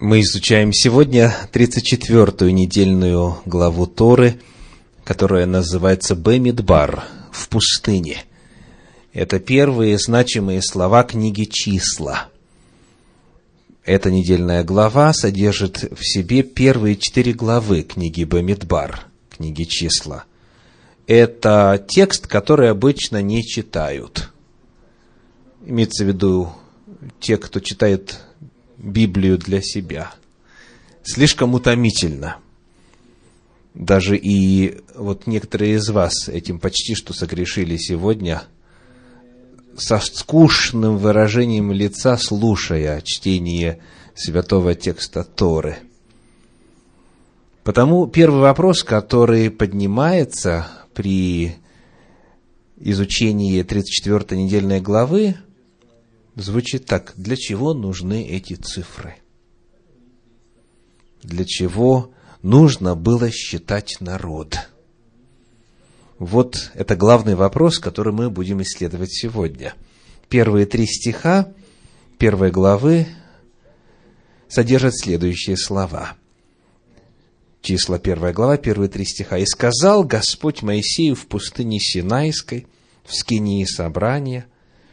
Мы изучаем сегодня 34-ю недельную главу Торы, которая называется Бемидбар в пустыне. Это первые значимые слова книги «Числа». Эта недельная глава содержит в себе первые четыре главы книги Бемидбар, книги «Числа». Это текст, который обычно не читают. Имеется в виду те, кто читает Библию для себя. Слишком утомительно. Даже и вот некоторые из вас этим почти что согрешили сегодня, со скучным выражением лица, слушая чтение святого текста Торы. Потому первый вопрос, который поднимается при изучении 34 недельной главы, звучит так. Для чего нужны эти цифры? Для чего нужно было считать народ? Вот это главный вопрос, который мы будем исследовать сегодня. Первые три стиха первой главы содержат следующие слова. Числа первая глава, первые три стиха. «И сказал Господь Моисею в пустыне Синайской, в скинии собрания,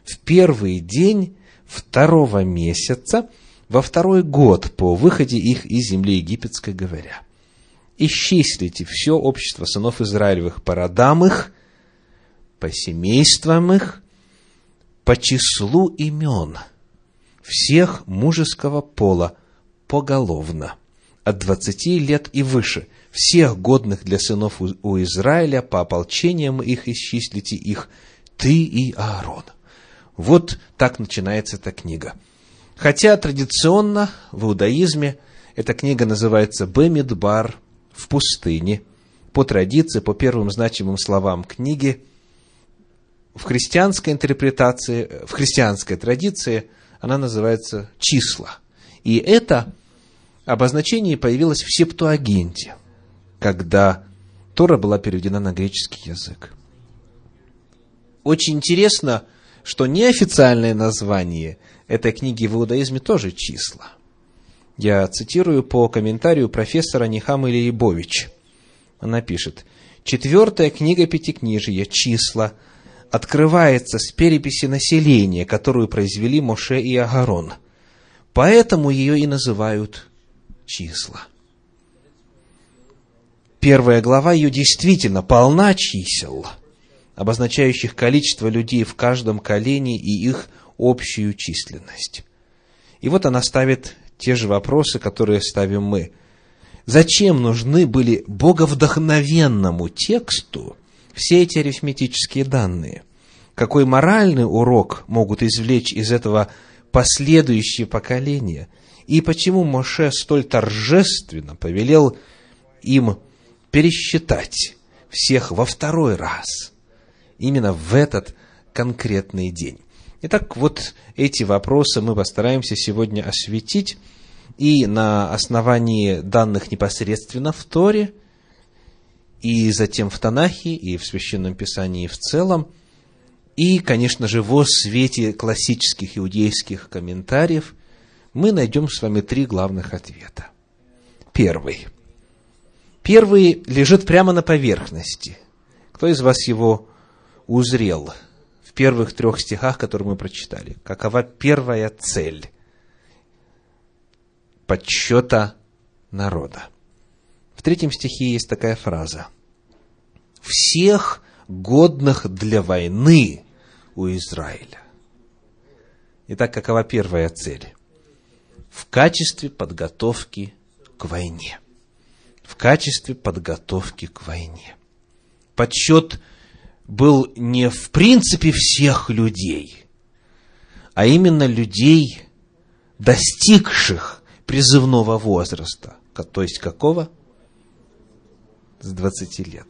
в первый день второго месяца, во второй год по выходе их из земли египетской, говоря, «Исчислите все общество сынов Израилевых по родам их, по семействам их, по числу имен всех мужеского пола поголовно, от двадцати лет и выше, всех годных для сынов у Израиля, по ополчениям их исчислите их, ты и Аарон. Вот так начинается эта книга. Хотя традиционно в иудаизме эта книга называется Бемидбар в пустыне. По традиции, по первым значимым словам книги, в христианской интерпретации, в христианской традиции она называется числа. И это обозначение появилось в Септуагинте, когда Тора была переведена на греческий язык. Очень интересно – что неофициальное название этой книги в иудаизме тоже числа. Я цитирую по комментарию профессора Нихама Ильябович. Она пишет, «Четвертая книга Пятикнижия, числа, открывается с переписи населения, которую произвели Моше и Агарон. Поэтому ее и называют числа. Первая глава ее действительно полна чисел – обозначающих количество людей в каждом колене и их общую численность. И вот она ставит те же вопросы, которые ставим мы. Зачем нужны были боговдохновенному тексту все эти арифметические данные? Какой моральный урок могут извлечь из этого последующие поколения? И почему Моше столь торжественно повелел им пересчитать всех во второй раз – именно в этот конкретный день. Итак, вот эти вопросы мы постараемся сегодня осветить и на основании данных непосредственно в Торе, и затем в Танахе, и в Священном Писании в целом, и, конечно же, во свете классических иудейских комментариев мы найдем с вами три главных ответа. Первый. Первый лежит прямо на поверхности. Кто из вас его узрел в первых трех стихах, которые мы прочитали, какова первая цель подсчета народа. В третьем стихе есть такая фраза. «Всех годных для войны у Израиля». Итак, какова первая цель? В качестве подготовки к войне. В качестве подготовки к войне. Подсчет был не в принципе всех людей, а именно людей, достигших призывного возраста. То есть какого? С 20 лет.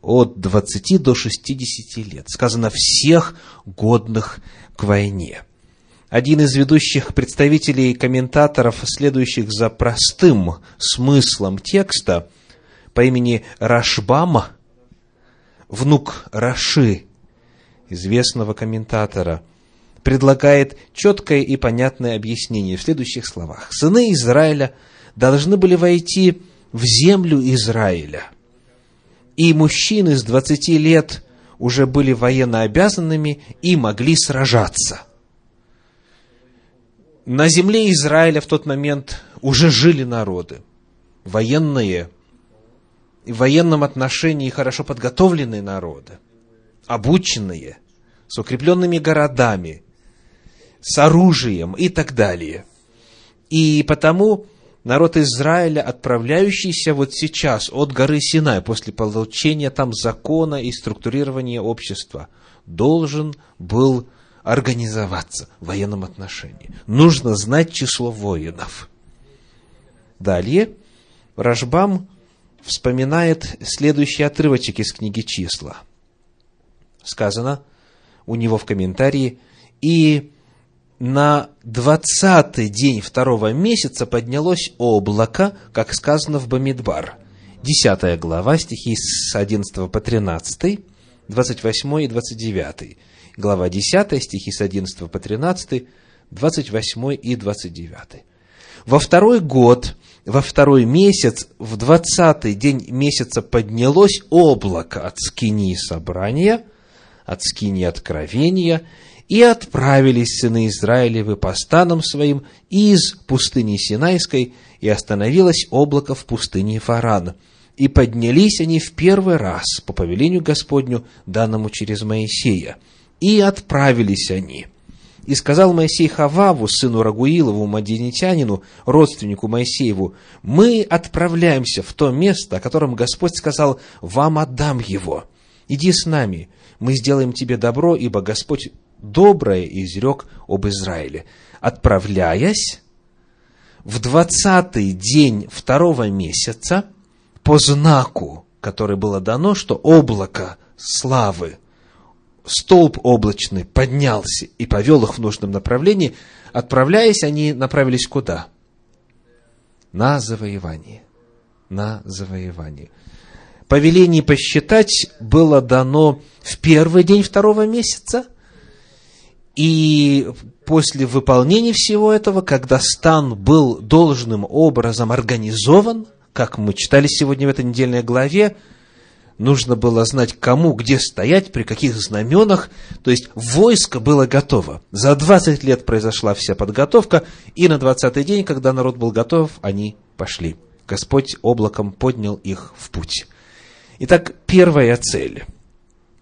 От 20 до 60 лет. Сказано всех годных к войне. Один из ведущих представителей комментаторов, следующих за простым смыслом текста, по имени Рашбама, внук Раши, известного комментатора, предлагает четкое и понятное объяснение в следующих словах. Сыны Израиля должны были войти в землю Израиля. И мужчины с 20 лет уже были военно обязанными и могли сражаться. На земле Израиля в тот момент уже жили народы, военные, в военном отношении хорошо подготовленные народы, обученные, с укрепленными городами, с оружием и так далее. И потому народ Израиля, отправляющийся вот сейчас от горы Синай, после получения там закона и структурирования общества, должен был организоваться в военном отношении. Нужно знать число воинов. Далее Рашбам вспоминает следующий отрывочек из книги «Числа». Сказано у него в комментарии, «И на двадцатый день второго месяца поднялось облако, как сказано в Бамидбар. Десятая глава, стихи с 11 по 13, 28 и 29. Глава 10, стихи с 11 по 13, 28 и 29. Во второй год, во второй месяц, в двадцатый день месяца поднялось облако от скинии собрания, от скинии откровения, и отправились сыны Израилевы по станам своим из пустыни Синайской, и остановилось облако в пустыне Фаран. И поднялись они в первый раз по повелению Господню, данному через Моисея. И отправились они. И сказал Моисей Хававу, сыну Рагуилову, мадинитянину, родственнику Моисееву, «Мы отправляемся в то место, о котором Господь сказал, вам отдам его. Иди с нами, мы сделаем тебе добро, ибо Господь доброе изрек об Израиле. Отправляясь в двадцатый день второго месяца по знаку, который было дано, что облако славы, столб облачный поднялся и повел их в нужном направлении, отправляясь, они направились куда? На завоевание. На завоевание. Повеление посчитать было дано в первый день второго месяца – и после выполнения всего этого, когда стан был должным образом организован, как мы читали сегодня в этой недельной главе, нужно было знать, кому, где стоять, при каких знаменах. То есть, войско было готово. За 20 лет произошла вся подготовка, и на 20-й день, когда народ был готов, они пошли. Господь облаком поднял их в путь. Итак, первая цель.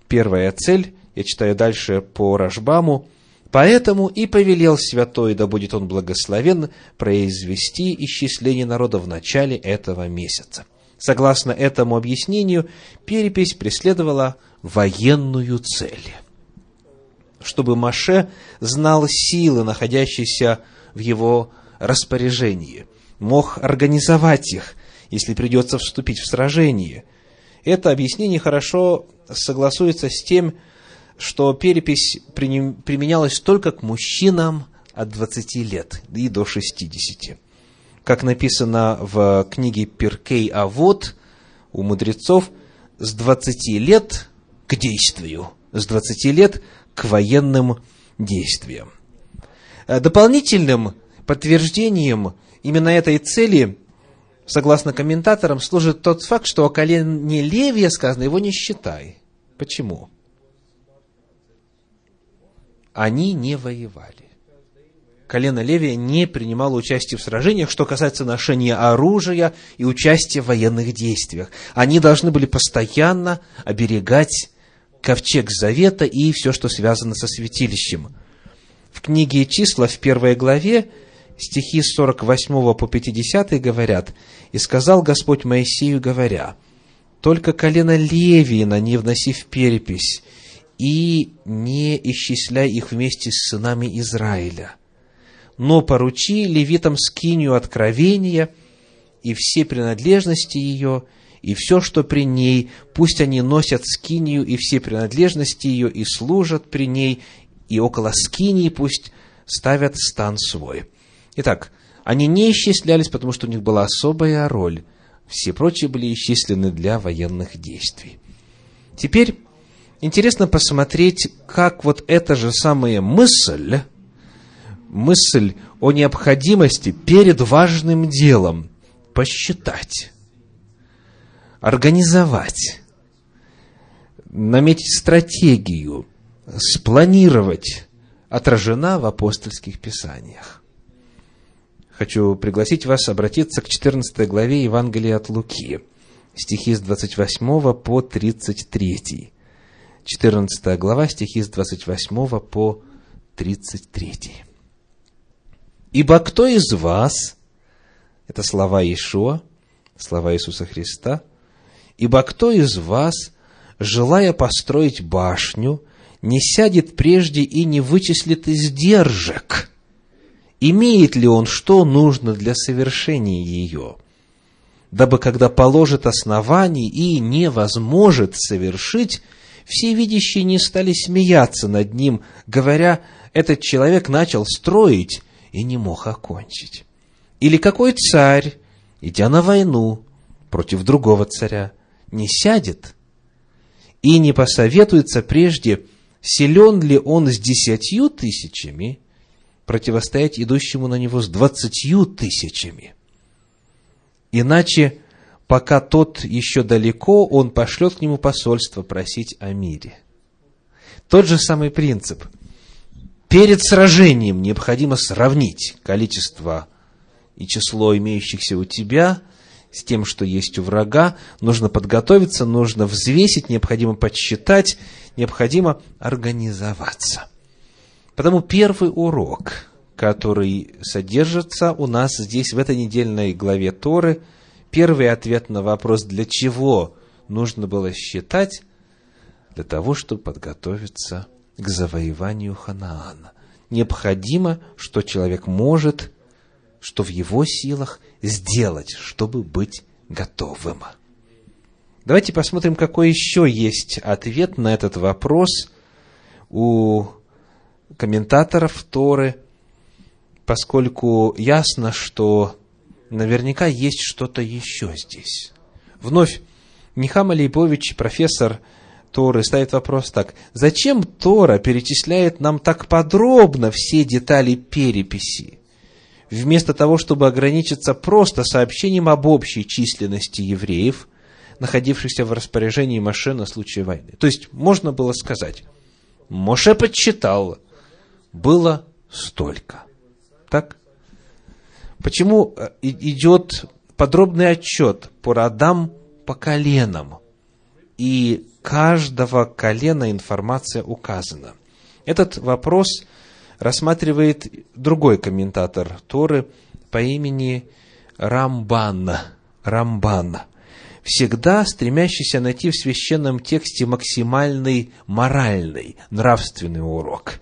Первая цель, я читаю дальше по Рашбаму, Поэтому и повелел святой, да будет он благословен, произвести исчисление народа в начале этого месяца. Согласно этому объяснению, перепись преследовала военную цель. Чтобы Маше знал силы, находящиеся в его распоряжении, мог организовать их, если придется вступить в сражение. Это объяснение хорошо согласуется с тем, что перепись применялась только к мужчинам от 20 лет и до 60. Как написано в книге Перкей Авод у мудрецов, с 20 лет к действию, с 20 лет к военным действиям. Э, дополнительным подтверждением именно этой цели, согласно комментаторам, служит тот факт, что о колене Левия сказано, его не считай. Почему? они не воевали. Колено Левия не принимало участие в сражениях, что касается ношения оружия и участия в военных действиях. Они должны были постоянно оберегать ковчег Завета и все, что связано со святилищем. В книге «Числа» в первой главе стихи с 48 по 50 говорят, «И сказал Господь Моисею, говоря, «Только колено Левиина не вноси в перепись, и не исчисляй их вместе с сынами Израиля. Но поручи левитам скинию откровения и все принадлежности ее, и все, что при ней, пусть они носят скинию и все принадлежности ее, и служат при ней, и около скинии пусть ставят стан свой. Итак, они не исчислялись, потому что у них была особая роль. Все прочие были исчислены для военных действий. Теперь интересно посмотреть, как вот эта же самая мысль, мысль о необходимости перед важным делом посчитать, организовать, наметить стратегию, спланировать, отражена в апостольских писаниях. Хочу пригласить вас обратиться к 14 главе Евангелия от Луки, стихи с 28 по 33. 14 глава, стихи с 28 по 33. «Ибо кто из вас, это слова Ишуа, слова Иисуса Христа, ибо кто из вас, желая построить башню, не сядет прежде и не вычислит издержек, имеет ли он что нужно для совершения ее, дабы когда положит основание и не возможет совершить, все видящие не стали смеяться над ним, говоря, этот человек начал строить и не мог окончить. Или какой царь, идя на войну против другого царя, не сядет и не посоветуется прежде, силен ли он с десятью тысячами противостоять идущему на него с двадцатью тысячами. Иначе пока тот еще далеко, он пошлет к нему посольство просить о мире. Тот же самый принцип. Перед сражением необходимо сравнить количество и число имеющихся у тебя с тем, что есть у врага. Нужно подготовиться, нужно взвесить, необходимо подсчитать, необходимо организоваться. Потому первый урок, который содержится у нас здесь, в этой недельной главе Торы – первый ответ на вопрос, для чего нужно было считать, для того, чтобы подготовиться к завоеванию Ханаана. Необходимо, что человек может, что в его силах сделать, чтобы быть готовым. Давайте посмотрим, какой еще есть ответ на этот вопрос у комментаторов Торы, поскольку ясно, что наверняка есть что-то еще здесь. Вновь, Нихам Алейбович, профессор Торы, ставит вопрос так. Зачем Тора перечисляет нам так подробно все детали переписи? Вместо того, чтобы ограничиться просто сообщением об общей численности евреев, находившихся в распоряжении Моше на случай войны. То есть, можно было сказать, Моше подсчитал, было столько. Так? Почему э, идет подробный отчет по родам, по коленам? И каждого колена информация указана. Этот вопрос рассматривает другой комментатор Торы по имени Рамбан. Рамбан. Всегда стремящийся найти в священном тексте максимальный моральный, нравственный урок.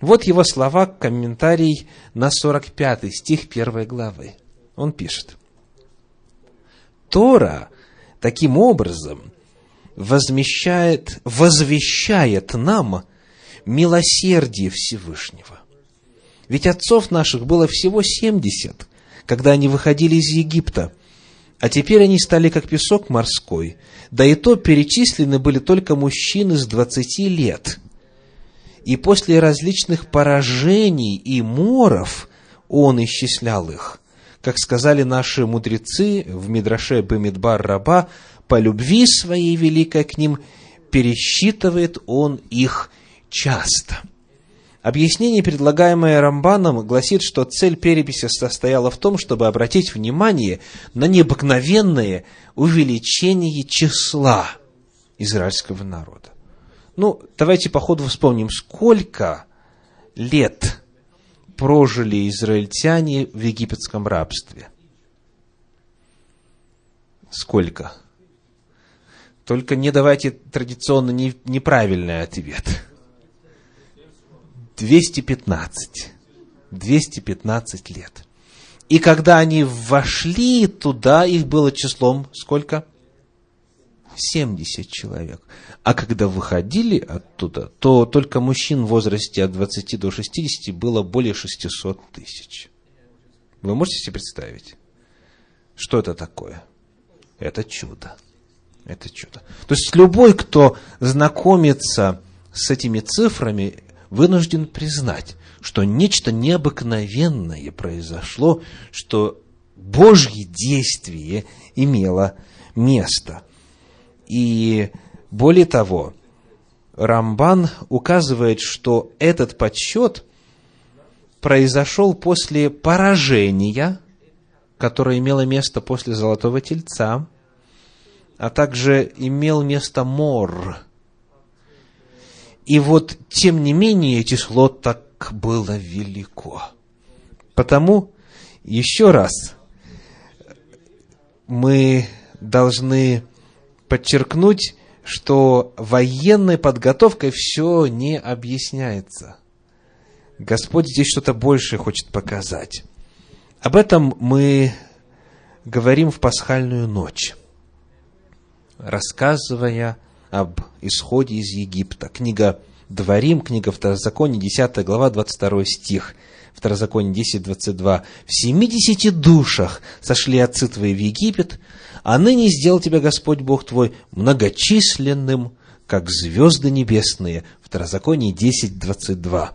Вот его слова, комментарий на 45 стих 1 главы. Он пишет. Тора таким образом возмещает, возвещает нам милосердие Всевышнего. Ведь отцов наших было всего 70, когда они выходили из Египта, а теперь они стали как песок морской, да и то перечислены были только мужчины с 20 лет – и после различных поражений и моров он исчислял их. Как сказали наши мудрецы в Мидраше Бемидбар Раба, по любви своей великой к ним пересчитывает он их часто. Объяснение, предлагаемое Рамбаном, гласит, что цель переписи состояла в том, чтобы обратить внимание на необыкновенное увеличение числа израильского народа. Ну, давайте по ходу вспомним, сколько лет прожили израильтяне в египетском рабстве? Сколько? Только не давайте традиционно не, неправильный ответ. 215. 215 лет. И когда они вошли туда, их было числом сколько? 70 человек. А когда выходили оттуда, то только мужчин в возрасте от 20 до 60 было более 600 тысяч. Вы можете себе представить, что это такое? Это чудо. Это чудо. То есть любой, кто знакомится с этими цифрами, вынужден признать, что нечто необыкновенное произошло, что Божье действие имело место. И более того, Рамбан указывает, что этот подсчет произошел после поражения, которое имело место после Золотого Тельца, а также имел место мор. И вот, тем не менее, число так было велико. Потому, еще раз, мы должны подчеркнуть, что военной подготовкой все не объясняется. Господь здесь что-то большее хочет показать. Об этом мы говорим в пасхальную ночь, рассказывая об исходе из Египта. Книга Дворим, книга Второзакония, 10 глава, 22 стих. Второзаконие 10, 22. «В семидесяти душах сошли отцы твои в Египет, а ныне сделал тебя Господь Бог твой многочисленным, как звезды небесные». Второзаконие 10, 22.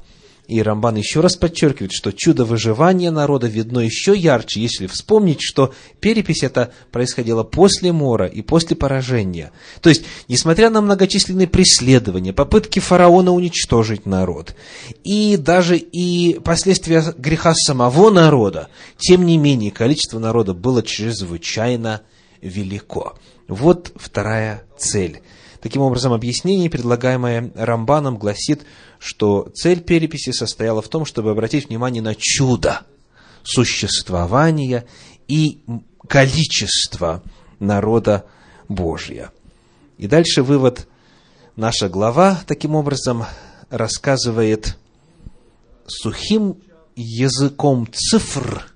И Рамбан еще раз подчеркивает, что чудо выживания народа видно еще ярче, если вспомнить, что перепись эта происходила после мора и после поражения. То есть, несмотря на многочисленные преследования, попытки фараона уничтожить народ, и даже и последствия греха самого народа, тем не менее, количество народа было чрезвычайно велико. Вот вторая цель. Таким образом, объяснение, предлагаемое Рамбаном, гласит, что цель переписи состояла в том, чтобы обратить внимание на чудо существования и количество народа Божия. И дальше вывод. Наша глава, таким образом, рассказывает сухим языком цифр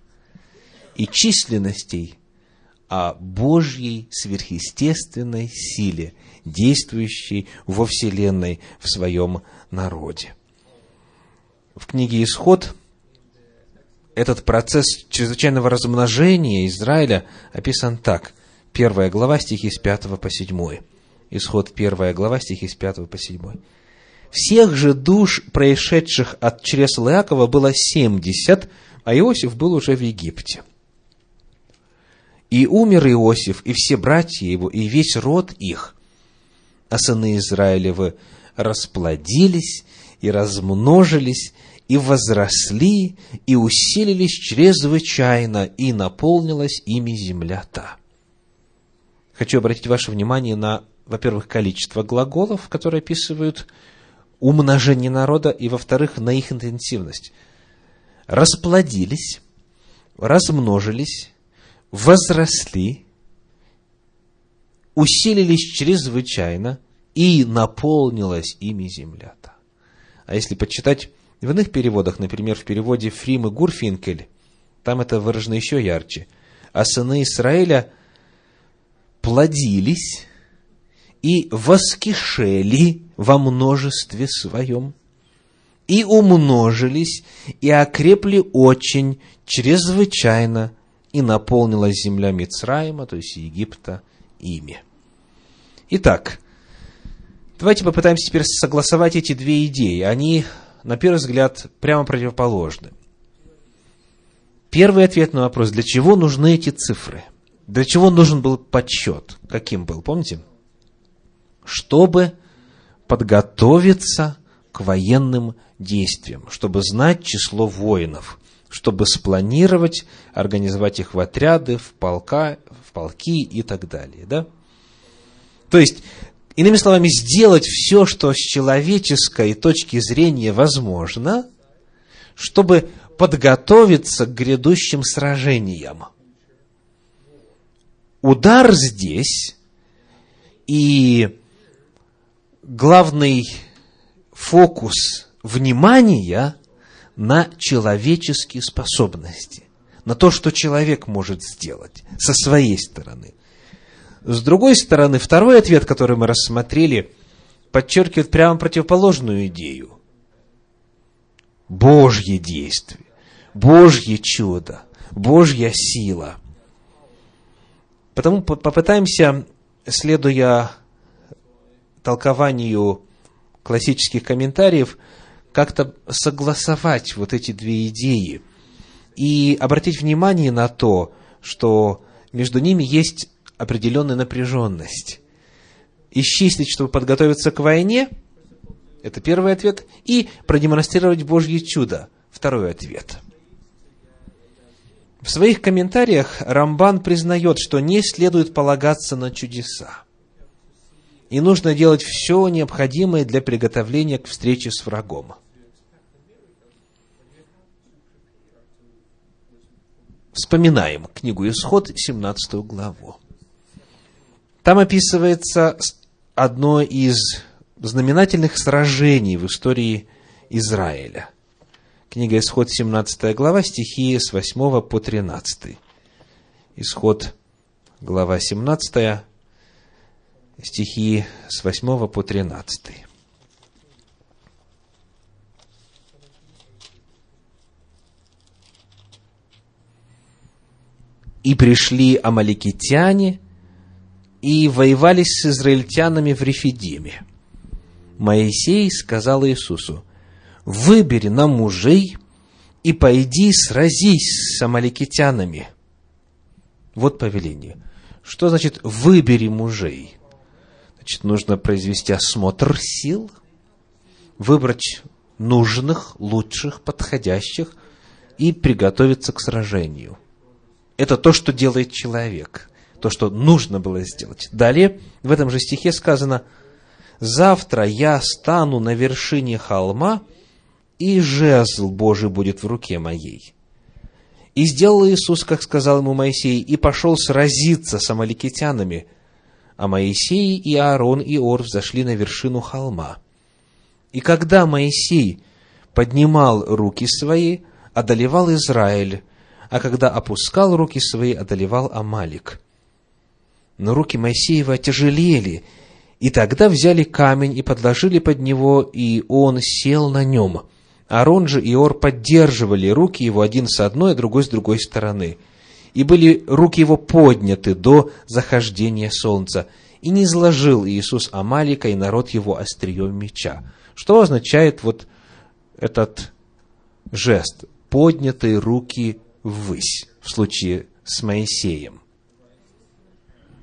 и численностей о Божьей сверхъестественной силе, действующей во Вселенной в своем народе. В книге «Исход» этот процесс чрезвычайного размножения Израиля описан так. Первая глава, стихи с 5 по 7. Исход первая глава, стихи с 5 по 7. Всех же душ, происшедших от чресла Иакова, было семьдесят, а Иосиф был уже в Египте. И умер Иосиф, и все братья его, и весь род их, а сыны Израилевы расплодились и размножились, и возросли, и усилились чрезвычайно, и наполнилась ими земля та. Хочу обратить ваше внимание на, во-первых, количество глаголов, которые описывают умножение народа, и, во-вторых, на их интенсивность. Расплодились, размножились, возросли, усилились чрезвычайно – и наполнилась ими земля-то. А если почитать в иных переводах, например, в переводе Фрим и Гурфинкель, там это выражено еще ярче. А сыны Израиля плодились и воскишели во множестве своем, и умножились, и окрепли очень, чрезвычайно, и наполнилась земля Мицраима, то есть Египта, ими. Итак, Давайте попытаемся теперь согласовать эти две идеи. Они, на первый взгляд, прямо противоположны. Первый ответ на вопрос, для чего нужны эти цифры? Для чего нужен был подсчет? Каким был, помните? Чтобы подготовиться к военным действиям, чтобы знать число воинов, чтобы спланировать, организовать их в отряды, в, полка, в полки и так далее. Да? То есть, Иными словами, сделать все, что с человеческой точки зрения возможно, чтобы подготовиться к грядущим сражениям. Удар здесь и главный фокус внимания на человеческие способности, на то, что человек может сделать со своей стороны. С другой стороны, второй ответ, который мы рассмотрели, подчеркивает прямо противоположную идею. Божье действие, Божье чудо, Божья сила. Потому попытаемся следуя толкованию классических комментариев, как-то согласовать вот эти две идеи и обратить внимание на то, что между ними есть определенная напряженность. Исчислить, чтобы подготовиться к войне, это первый ответ, и продемонстрировать Божье чудо, второй ответ. В своих комментариях Рамбан признает, что не следует полагаться на чудеса. И нужно делать все необходимое для приготовления к встрече с врагом. Вспоминаем книгу Исход, 17 главу. Там описывается одно из знаменательных сражений в истории Израиля. Книга Исход, 17 глава, стихи с 8 по 13. Исход, глава 17, стихи с 8 по 13. И пришли амаликитяне и воевали с израильтянами в Рефидиме. Моисей сказал Иисусу, «Выбери нам мужей и пойди сразись с амаликитянами». Вот повеление. Что значит «выбери мужей»? Значит, нужно произвести осмотр сил, выбрать нужных, лучших, подходящих и приготовиться к сражению. Это то, что делает человек, то, что нужно было сделать. Далее, в этом же стихе сказано, «Завтра я стану на вершине холма, и жезл Божий будет в руке моей». И сделал Иисус, как сказал ему Моисей, и пошел сразиться с амаликитянами. А Моисей и Аарон и Ор взошли на вершину холма. И когда Моисей поднимал руки свои, одолевал Израиль, а когда опускал руки свои, одолевал Амалик. Но руки Моисеева тяжелели, и тогда взяли камень и подложили под него, и он сел на нем. Аарон же и Ор поддерживали руки его один с одной, а другой с другой стороны. И были руки его подняты до захождения солнца. И не изложил Иисус Амалика и народ его острием меча. Что означает вот этот жест? Поднятые руки ввысь в случае с Моисеем.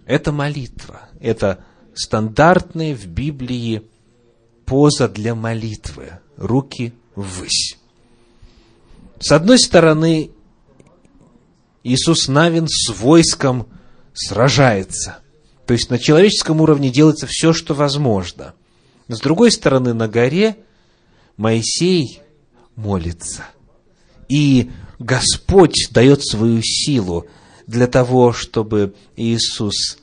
Это молитва. Это стандартная в Библии поза для молитвы. Руки ввысь. С одной стороны, Иисус Навин с войском сражается. То есть на человеческом уровне делается все, что возможно. С другой стороны, на горе Моисей молится. И Господь дает свою силу для того, чтобы Иисус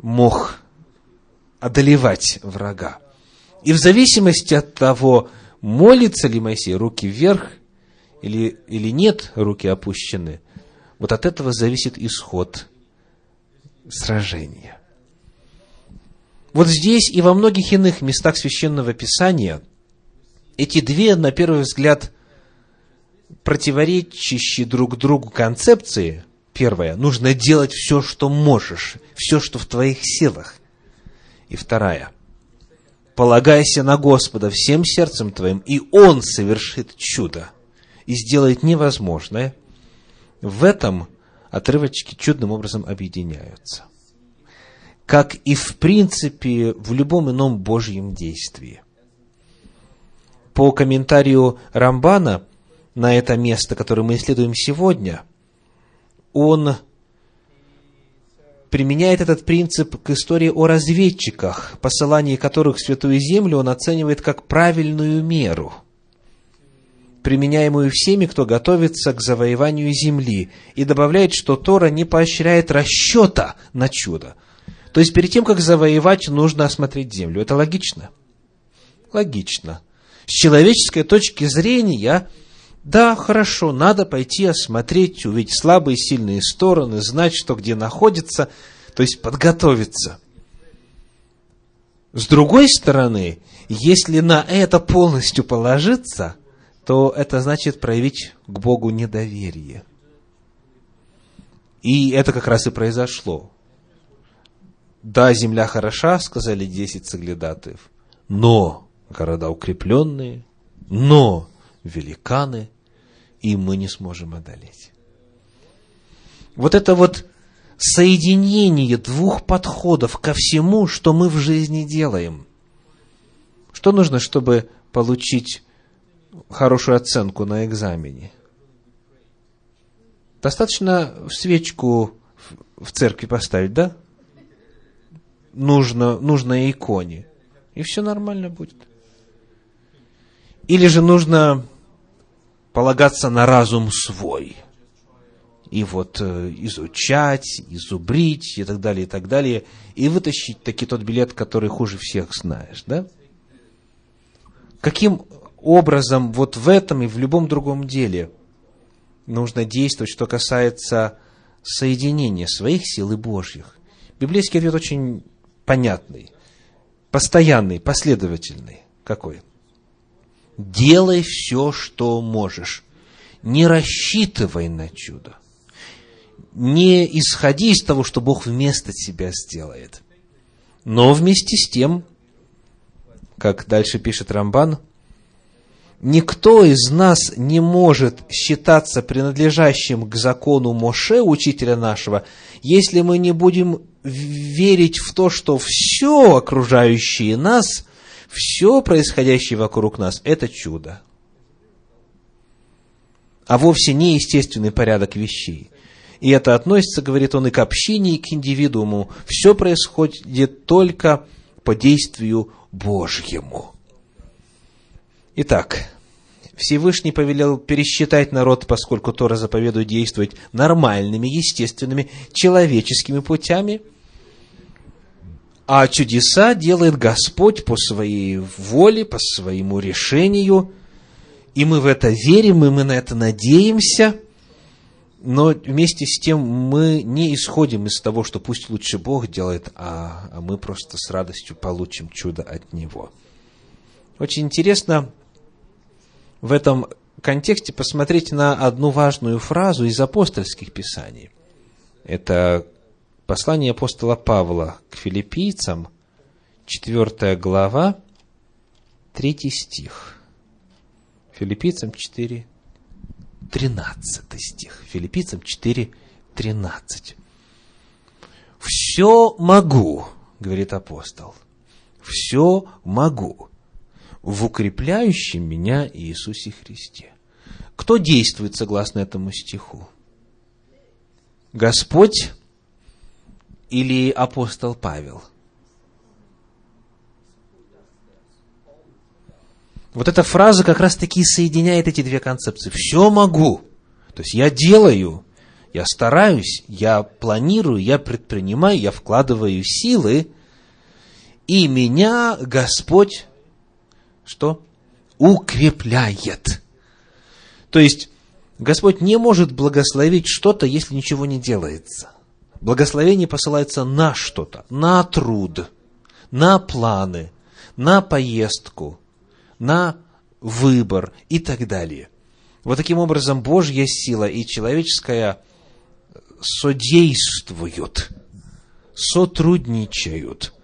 мог одолевать врага. И в зависимости от того, молится ли Моисей руки вверх или, или нет, руки опущены, вот от этого зависит исход сражения. Вот здесь и во многих иных местах священного писания эти две, на первый взгляд, противоречащие друг другу концепции. Первое, нужно делать все, что можешь, все, что в твоих силах. И вторая, полагайся на Господа всем сердцем твоим, и Он совершит чудо и сделает невозможное. В этом отрывочки чудным образом объединяются. Как и в принципе в любом ином Божьем действии. По комментарию Рамбана, на это место, которое мы исследуем сегодня, он применяет этот принцип к истории о разведчиках, посылании которых в Святую Землю он оценивает как правильную меру, применяемую всеми, кто готовится к завоеванию земли, и добавляет, что Тора не поощряет расчета на чудо. То есть, перед тем, как завоевать, нужно осмотреть землю. Это логично? Логично. С человеческой точки зрения – да, хорошо, надо пойти осмотреть, увидеть слабые и сильные стороны, знать, что где находится, то есть подготовиться. С другой стороны, если на это полностью положиться, то это значит проявить к Богу недоверие. И это как раз и произошло. Да, земля хороша, сказали десять соглядатаев, но города укрепленные, но великаны, и мы не сможем одолеть. Вот это вот соединение двух подходов ко всему, что мы в жизни делаем. Что нужно, чтобы получить хорошую оценку на экзамене? Достаточно свечку в церкви поставить, да? Нужно, нужно иконе. И все нормально будет. Или же нужно полагаться на разум свой. И вот э, изучать, изубрить и так далее, и так далее. И вытащить таки тот билет, который хуже всех знаешь, да? Каким образом вот в этом и в любом другом деле нужно действовать, что касается соединения своих сил и Божьих? Библейский ответ очень понятный, постоянный, последовательный. Какой? Делай все, что можешь. Не рассчитывай на чудо. Не исходи из того, что Бог вместо тебя сделает. Но вместе с тем, как дальше пишет Рамбан, никто из нас не может считаться принадлежащим к закону Моше, учителя нашего, если мы не будем верить в то, что все окружающее нас, все происходящее вокруг нас – это чудо. А вовсе не естественный порядок вещей. И это относится, говорит он, и к общине, и к индивидууму. Все происходит только по действию Божьему. Итак, Всевышний повелел пересчитать народ, поскольку Тора заповедует действовать нормальными, естественными, человеческими путями. А чудеса делает Господь по своей воле, по своему решению. И мы в это верим, и мы на это надеемся. Но вместе с тем мы не исходим из того, что пусть лучше Бог делает, а, а мы просто с радостью получим чудо от Него. Очень интересно в этом контексте посмотреть на одну важную фразу из апостольских писаний. Это послание апостола Павла к филиппийцам, 4 глава, 3 стих. Филиппийцам 4, 13 стих. Филиппийцам 4, 13. «Все могу, — говорит апостол, — все могу в укрепляющем меня Иисусе Христе. Кто действует согласно этому стиху? Господь или апостол Павел? Вот эта фраза как раз-таки соединяет эти две концепции. Все могу. То есть я делаю, я стараюсь, я планирую, я предпринимаю, я вкладываю силы, и меня Господь что? Укрепляет. То есть, Господь не может благословить что-то, если ничего не делается. Благословение посылается на что-то, на труд, на планы, на поездку, на выбор и так далее. Вот таким образом Божья сила и человеческая содействуют, сотрудничают –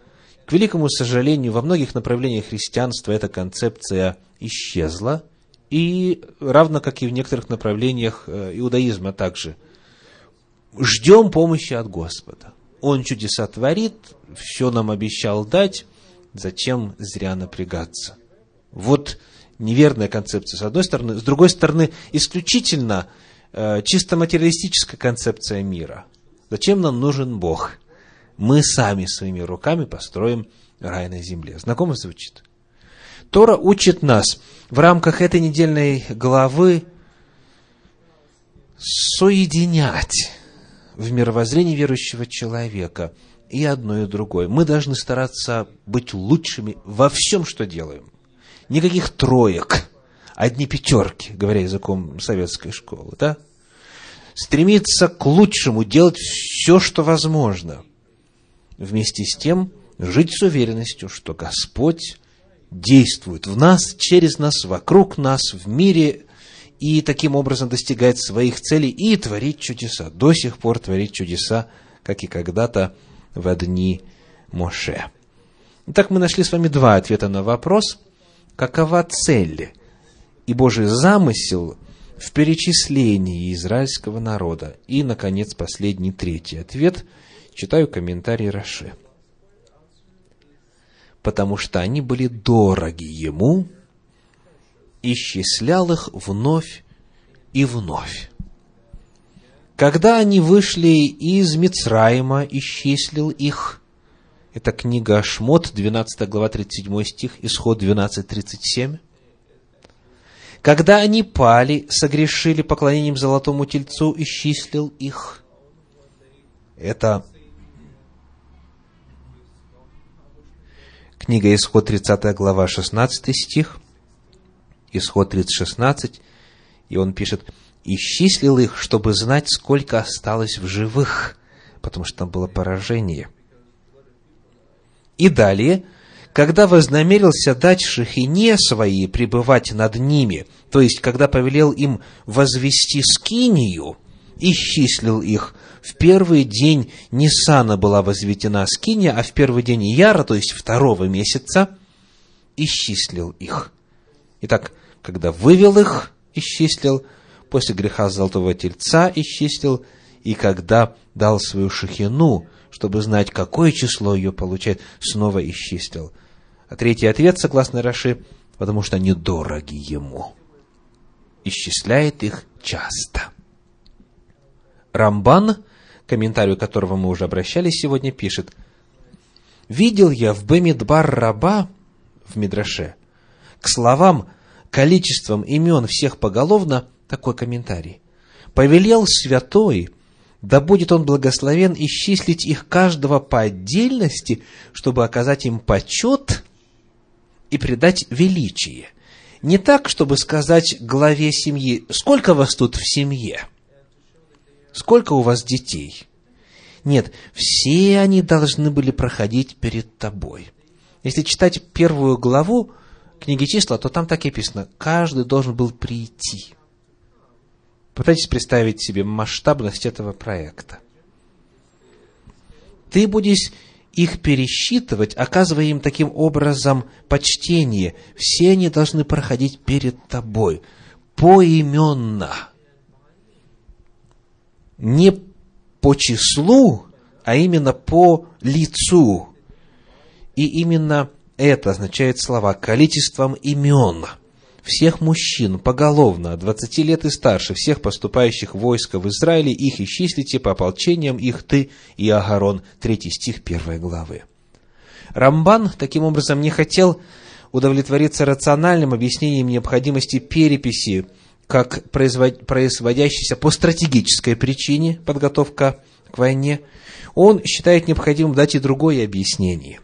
к великому сожалению, во многих направлениях христианства эта концепция исчезла, и равно как и в некоторых направлениях э, иудаизма также. Ждем помощи от Господа. Он чудеса творит, все нам обещал дать, зачем зря напрягаться? Вот неверная концепция с одной стороны, с другой стороны, исключительно э, чисто материалистическая концепция мира. Зачем нам нужен Бог? Мы сами своими руками построим рай на земле. Знакомо звучит? Тора учит нас в рамках этой недельной главы соединять в мировоззрении верующего человека и одно, и другое. Мы должны стараться быть лучшими во всем, что делаем. Никаких троек, одни пятерки, говоря языком советской школы, да? Стремиться к лучшему, делать все, что возможно – вместе с тем жить с уверенностью, что Господь действует в нас, через нас, вокруг нас, в мире, и таким образом достигает своих целей и творит чудеса. До сих пор творит чудеса, как и когда-то в дни Моше. Итак, мы нашли с вами два ответа на вопрос, какова цель и Божий замысел в перечислении израильского народа. И, наконец, последний, третий ответ. Читаю комментарий Раши. Потому что они были дороги ему, исчислял их вновь и вновь. Когда они вышли из Мицраима, исчислил их. Это книга Шмот, 12 глава, 37 стих, исход 12, 37. Когда они пали, согрешили поклонением золотому тельцу, исчислил их. Это книга Исход, 30 глава, 16 стих, Исход 30, 16, и он пишет, исчислил их, чтобы знать, сколько осталось в живых, потому что там было поражение. И далее, когда вознамерился дать Шехине свои пребывать над ними, то есть, когда повелел им возвести скинию, исчислил их. В первый день Нисана была возведена скиния, а в первый день Яра, то есть второго месяца, исчислил их. Итак, когда вывел их, исчислил, после греха золотого тельца исчислил, и когда дал свою шахину, чтобы знать, какое число ее получает, снова исчислил. А третий ответ, согласно Раши, потому что они дороги ему. Исчисляет их часто. Рамбан, комментарию которого мы уже обращались сегодня, пишет, «Видел я в Бемидбар раба, в Мидраше, к словам количеством имен всех поголовно такой комментарий. «Повелел святой, да будет он благословен исчислить их каждого по отдельности, чтобы оказать им почет и придать величие. Не так, чтобы сказать главе семьи, сколько вас тут в семье, сколько у вас детей. Нет, все они должны были проходить перед тобой. Если читать первую главу книги числа, то там так и написано, каждый должен был прийти. Пытайтесь представить себе масштабность этого проекта. Ты будешь их пересчитывать, оказывая им таким образом почтение. Все они должны проходить перед тобой поименно. Не по числу, а именно по лицу. И именно это означает слова количеством имен – всех мужчин поголовно от 20 лет и старше, всех поступающих в войско в Израиле, их исчислите по ополчениям их ты и Агарон. Третий стих первой главы. Рамбан, таким образом, не хотел удовлетвориться рациональным объяснением необходимости переписи, как производящейся по стратегической причине подготовка к войне. Он считает необходимым дать и другое объяснение.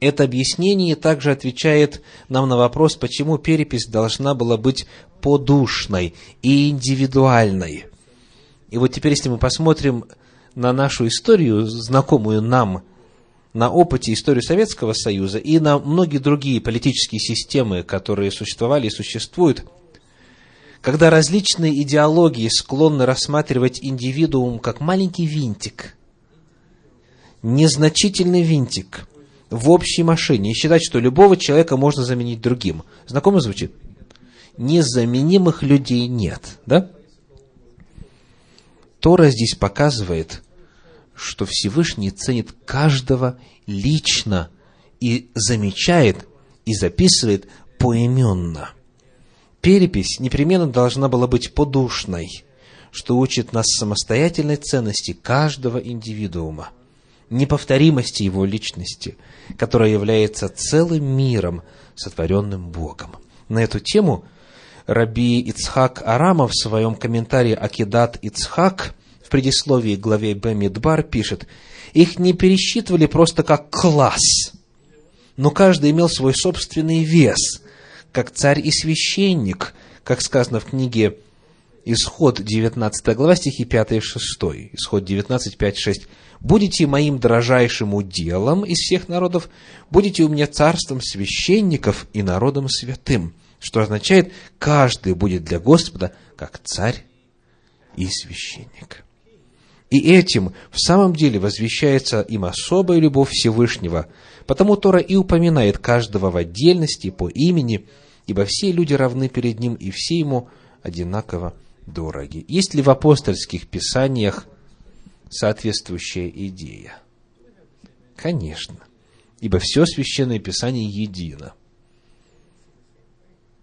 Это объяснение также отвечает нам на вопрос, почему перепись должна была быть подушной и индивидуальной. И вот теперь, если мы посмотрим на нашу историю, знакомую нам на опыте истории Советского Союза и на многие другие политические системы, которые существовали и существуют, когда различные идеологии склонны рассматривать индивидуум как маленький винтик, незначительный винтик – в общей машине и считать, что любого человека можно заменить другим. Знакомо звучит? Незаменимых людей нет, да? Тора здесь показывает, что Всевышний ценит каждого лично и замечает и записывает поименно. Перепись непременно должна была быть подушной, что учит нас самостоятельной ценности каждого индивидуума – неповторимости его личности, которая является целым миром, сотворенным Богом. На эту тему Раби Ицхак Арама в своем комментарии Акидат Ицхак в предисловии к главе Бемидбар пишет, их не пересчитывали просто как класс, но каждый имел свой собственный вес, как царь и священник, как сказано в книге Исход 19 глава, стихи 5 и 6. Исход 19, 5, 6 будете моим дрожайшим уделом из всех народов, будете у меня царством священников и народом святым, что означает, каждый будет для Господа как царь и священник. И этим в самом деле возвещается им особая любовь Всевышнего, потому Тора и упоминает каждого в отдельности по имени, ибо все люди равны перед Ним, и все Ему одинаково дороги. Есть ли в апостольских писаниях соответствующая идея? Конечно, ибо все Священное Писание едино.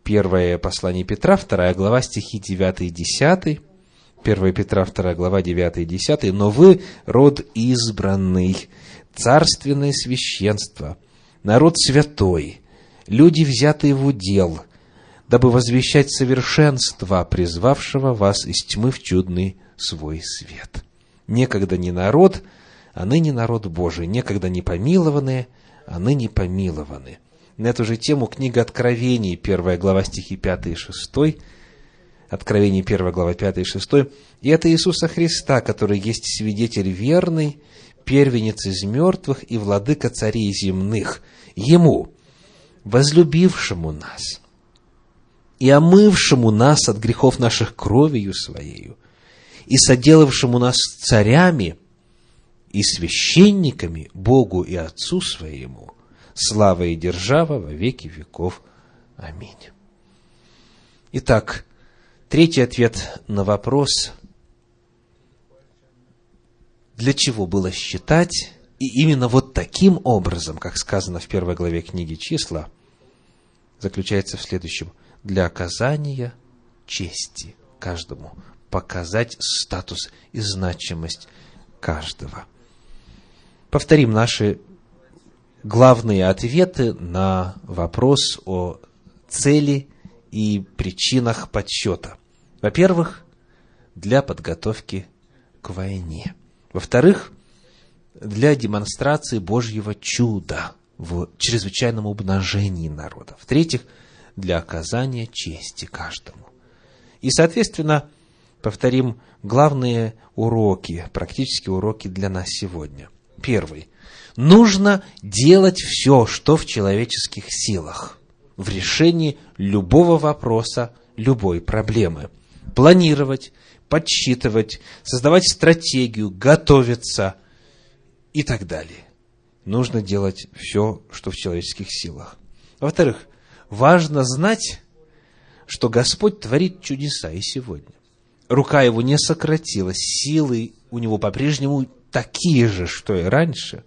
Первое послание Петра, вторая глава, стихи 9 и 10, 1 Петра, 2 глава, 9 и 10. «Но вы род избранный, царственное священство, народ святой, люди, взятые в удел, дабы возвещать совершенство, призвавшего вас из тьмы в чудный свой свет. Некогда не народ, а ныне народ Божий, некогда не помилованные, а ныне помилованы». На эту же тему книга Откровений, 1 глава стихи 5 и 6, Откровение 1 глава 5 и 6. И это Иисуса Христа, который есть свидетель верный, первенец из мертвых и владыка царей земных. Ему, возлюбившему нас и омывшему нас от грехов наших кровью Своею, и соделавшему нас царями и священниками Богу и Отцу Своему, слава и держава во веки веков. Аминь. Итак, Третий ответ на вопрос, для чего было считать, и именно вот таким образом, как сказано в первой главе книги «Числа», заключается в следующем. Для оказания чести каждому, показать статус и значимость каждого. Повторим наши главные ответы на вопрос о цели и причинах подсчета. Во-первых, для подготовки к войне. Во-вторых, для демонстрации Божьего чуда в чрезвычайном умножении народа. В-третьих, для оказания чести каждому. И, соответственно, повторим главные уроки, практические уроки для нас сегодня. Первый. Нужно делать все, что в человеческих силах в решении любого вопроса, любой проблемы – планировать, подсчитывать, создавать стратегию, готовиться и так далее. Нужно делать все, что в человеческих силах. Во-вторых, важно знать, что Господь творит чудеса и сегодня. Рука его не сократилась, силы у него по-прежнему такие же, что и раньше.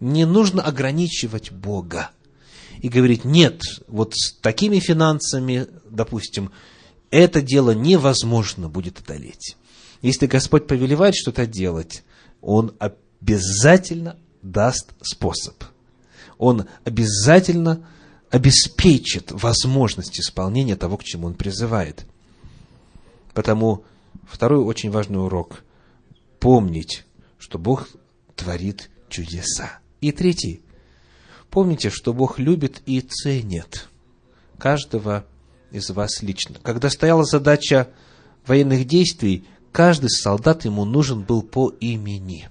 Не нужно ограничивать Бога и говорить, нет, вот с такими финансами, допустим, это дело невозможно будет одолеть. Если Господь повелевает что-то делать, Он обязательно даст способ. Он обязательно обеспечит возможность исполнения того, к чему Он призывает. Потому второй очень важный урок – помнить, что Бог творит чудеса. И третий – помните, что Бог любит и ценит каждого из вас лично. Когда стояла задача военных действий, каждый солдат ему нужен был по имени.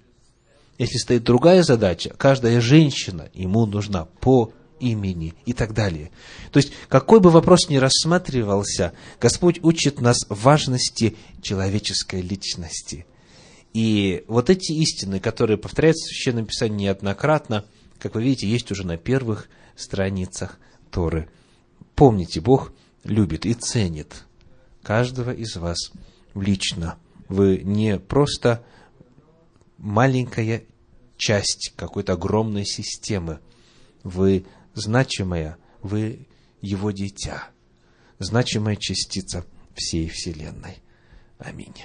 Если стоит другая задача, каждая женщина ему нужна по имени и так далее. То есть, какой бы вопрос ни рассматривался, Господь учит нас важности человеческой личности. И вот эти истины, которые повторяются в Священном Писании неоднократно, как вы видите, есть уже на первых страницах Торы. Помните, Бог – любит и ценит каждого из вас лично. Вы не просто маленькая часть какой-то огромной системы. Вы значимая, вы его дитя, значимая частица всей Вселенной. Аминь.